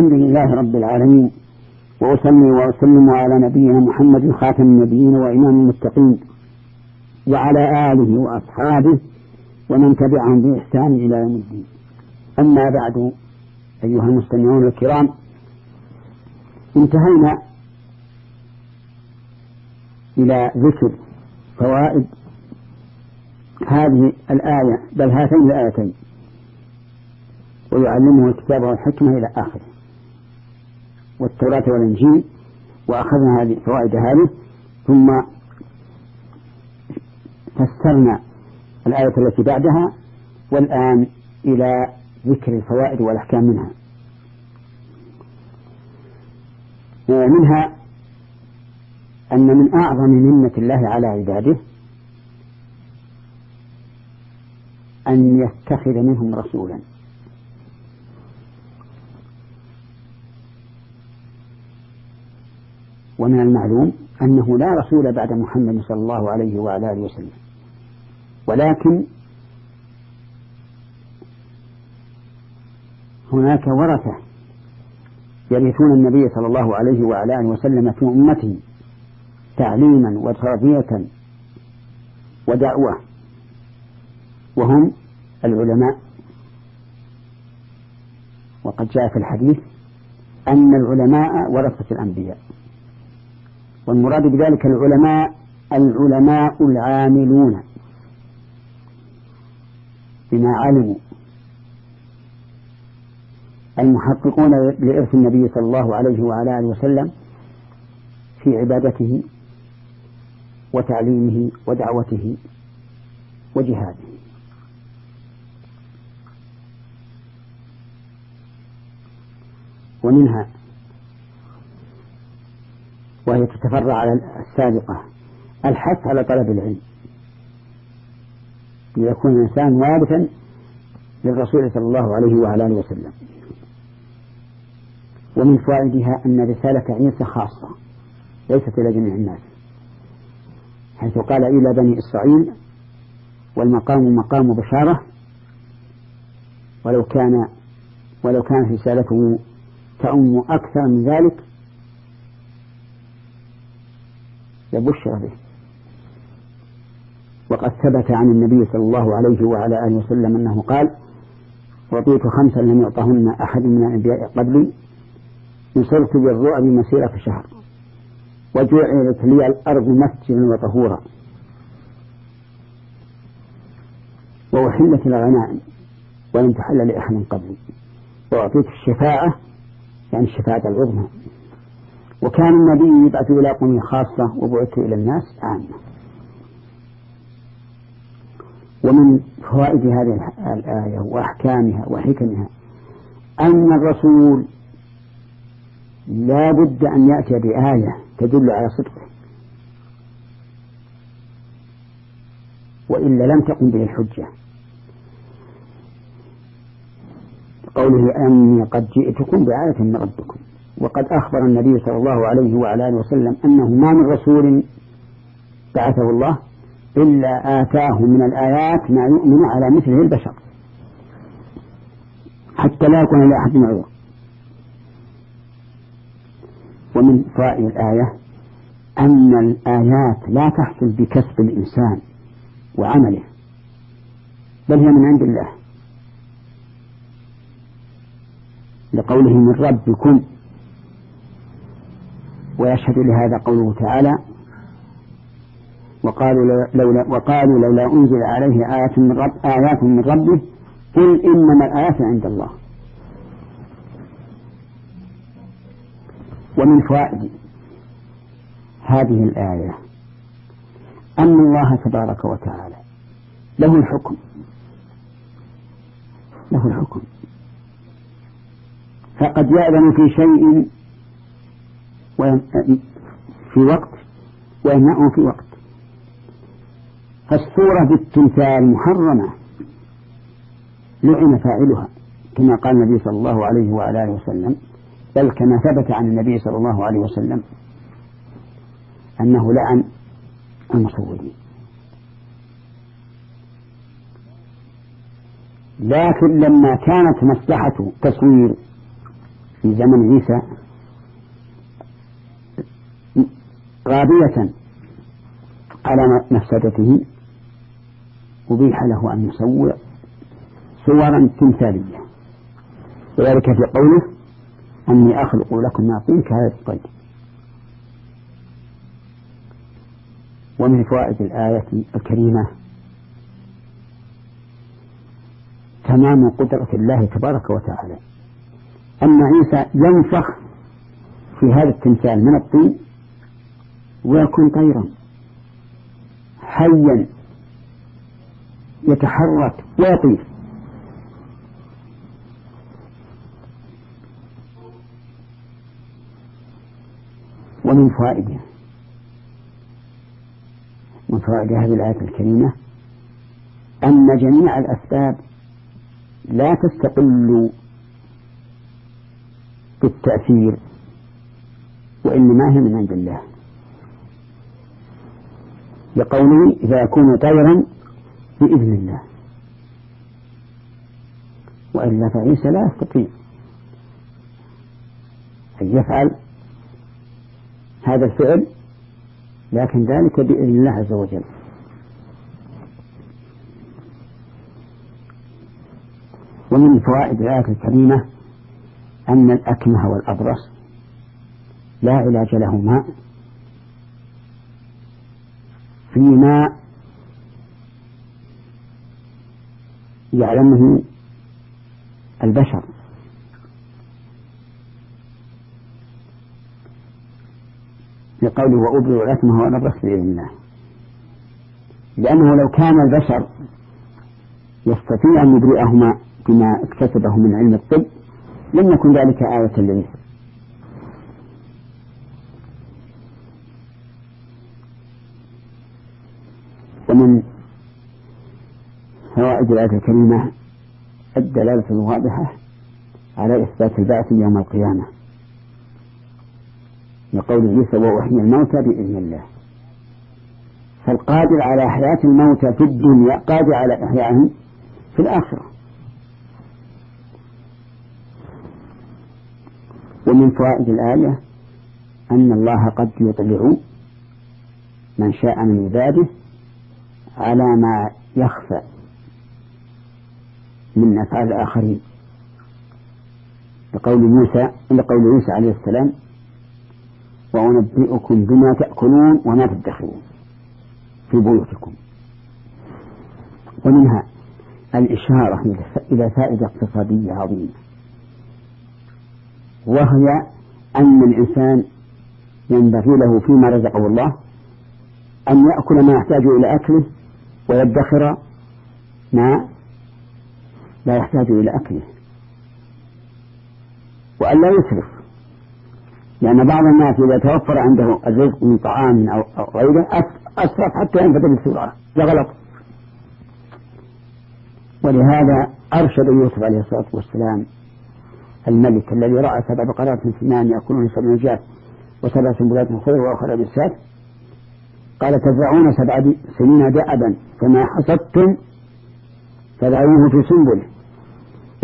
الحمد لله رب العالمين. وأصلي وأسلم على نبينا محمد خاتم النبيين وإمام المتقين. وعلى آله وأصحابه ومن تبعهم بإحسان إلى يوم الدين. أما بعد أيها المستمعون الكرام انتهينا إلى ذكر فوائد هذه الآية بل هاتين الآيتين. ويعلمه الكتاب والحكمة إلى آخره. والتوراة والإنجيل وأخذنا هذه فوائد هذه ثم فسرنا الآية التي بعدها والآن إلى ذكر الفوائد والأحكام منها. منها أن من أعظم منة الله على عباده أن يتخذ منهم رسولا. ومن المعلوم أنه لا رسول بعد محمد صلى الله عليه وعلى آله وسلم. ولكن هناك ورثة يرثون النبي صلى الله عليه وعلى آله وسلم في أمته تعليما وتربية ودعوة وهم العلماء. وقد جاء في الحديث أن العلماء ورثة الأنبياء. والمراد بذلك العلماء العلماء العاملون. بما علموا. المحققون لإرث النبي صلى الله عليه وعلى آله وسلم في عبادته وتعليمه ودعوته وجهاده. ومنها وهي تتفرع على السابقة الحث على طلب العلم. ليكون الإنسان وارثا للرسول صلى الله عليه وعلى آله وسلم. ومن فوائدها أن رسالة عيسى خاصة ليست إلى جميع الناس. حيث قال إلى بني إسرائيل والمقام مقام بشارة ولو كان ولو كانت رسالته تؤم أكثر من ذلك لبشر به وقد ثبت عن النبي صلى الله عليه وعلى آله وسلم أنه قال رضيت خمسا لم يعطهن أحد من الأنبياء قبلي نصرت بالرعب مسيرة شهر وجعلت لي الأرض مسجدا وطهورا. وأحلت الغنائم ولم تحل لأحد قبلي. وأعطيت الشفاعة يعني الشفاعة العظمى. وكان النبي يبعث إلى قوم خاصة وبعث إلى الناس عامة. ومن فوائد هذه الآية وأحكامها وحكمها أن الرسول لا بد أن يأتي بآية تدل على صدقه. وإلا لم تقم به الحجة. قوله أني قد جئتكم بآية من ربكم. وقد أخبر النبي صلى الله عليه وعلى آله وسلم أنه ما من رسول بعثه الله إلا آتاه من الآيات ما يؤمن على مثله البشر حتى لا يكون لأحد عذر ومن فوائد الآية أن الآيات لا تحصل بكسب الإنسان وعمله بل هي من عند الله. لقوله من ربكم ويشهد لهذا قوله تعالى وقالوا لولا وقالوا لولا أنزل عليه آيات من رب آيات من ربه قل إنما الآيات عند الله. ومن فوائد هذه الآية أن الله تبارك وتعالى له الحكم. له الحكم. فقد يأذن في شيء في وقت ويمنعه في وقت. فالصورة بالتمثال محرمة. لعن فاعلها كما قال النبي صلى الله عليه وعلى آله وسلم بل كما ثبت عن النبي صلى الله عليه وسلم أنه لعن المصورين. لكن لما كانت مصلحة تصوير في زمن عيسى غابية على مفسدته أبيح له أن يصور صورا تمثالية. وذلك في قوله أني أخلق لكم ما كهذا الطير. ومن فوائد الآية الكريمة تمام قدرة الله تبارك وتعالى. أن عيسى ينفخ في هذا التمثال من الطين ويكون طيرا. حيا. يتحرك. ويطير. ومن فوائدها من فوائد هذه الآية الكريمة أن جميع الأسباب لا تستقل بالتأثير وإنما هي من عند الله. لقوله إذا يكون طيرا بإذن الله. وإلا فعيسى لا يستطيع أن يفعل هذا الفعل لكن ذلك بإذن الله عز وجل. ومن فوائد الآية الكريمة أن الأكمه والأبرص لا علاج لهما فيما يعلمه البشر. لقوله وأبرئ الأكمه والأبرص بإذن الله. لأنه لو كان البشر يستطيع أن يبرئهما بما اكتسبه من علم الطب لم يكن ذلك آية للناس. ومن فوائد الآية الكريمة الدلالة الواضحة على إثبات البعث يوم القيامة. لقول عيسى وأحيي الموتى بإذن الله. فالقادر على حياة الموتى في الدنيا قادر على إحيائهم في الآخرة. ومن فوائد الآية أن الله قد يطلع من شاء من عباده على ما يخفى من أفعال الآخرين. لقول موسى لقول عيسى عليه السلام وأنبئكم بما تأكلون وما تدخرون في بيوتكم. ومنها الإشارة إلى فائدة اقتصادية عظيمة وهي أن الإنسان ينبغي له فيما رزقه الله أن يأكل ما يحتاج إلى أكله ويدخر ما لا يحتاج إلى أكله. وأن لا يسرف لأن بعض الناس إذا توفر عنده الرزق من طعام أو غيره أسرف حتى ينفذ بسرعة هذا غلط. ولهذا أرشد يوسف عليه الصلاة والسلام الملك الذي رأى سبع بقرات من سنان يأكلون سبع نجات وسبع سنبلات خير وأخرى بالسات قال تزرعون سبع سنين دأبا فما حصدتم فدعوه في سنبله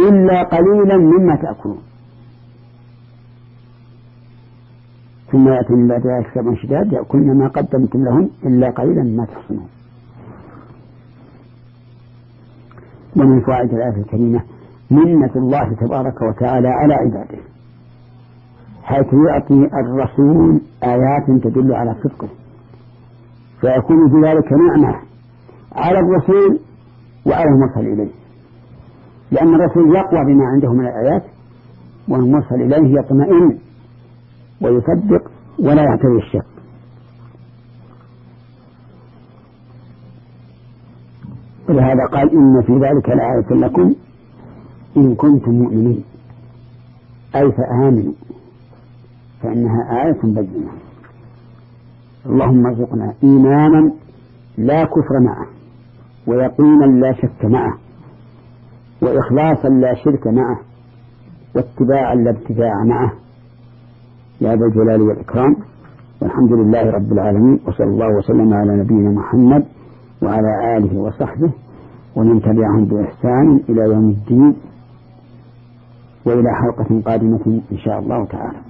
إلا قليلا مما تأكلون. ثم يأتي من بعد ذلك سبع شداد يأكلن ما قدمتم لهم إلا قليلا مما تحصنون. ومن فوائد الآية الكريمة منة الله تبارك وتعالى على عباده حيث يعطي الرسول آيات تدل على صدقه. فيكون في ذلك نعمة على الرسول وعلى المرسل إليه. لأن الرسول يقوى بما عنده من الآيات والمرسل إليه يطمئن ويصدق ولا يعتري الشك ولهذا قال إن في ذلك لآية لكم إن كنتم مؤمنين. أي فآمنوا فإنها آية بينة. اللهم ارزقنا إيمانا لا كفر معه ويقينا لا شك معه وإخلاصا لا شرك معه واتباعا لا ابتداع معه. يا ذا الجلال والإكرام. والحمد لله رب العالمين وصلى الله وسلم على نبينا محمد وعلى آله وصحبه ومن تبعهم بإحسان إلى يوم الدين وإلى حلقة قادمة إن شاء الله تعالى.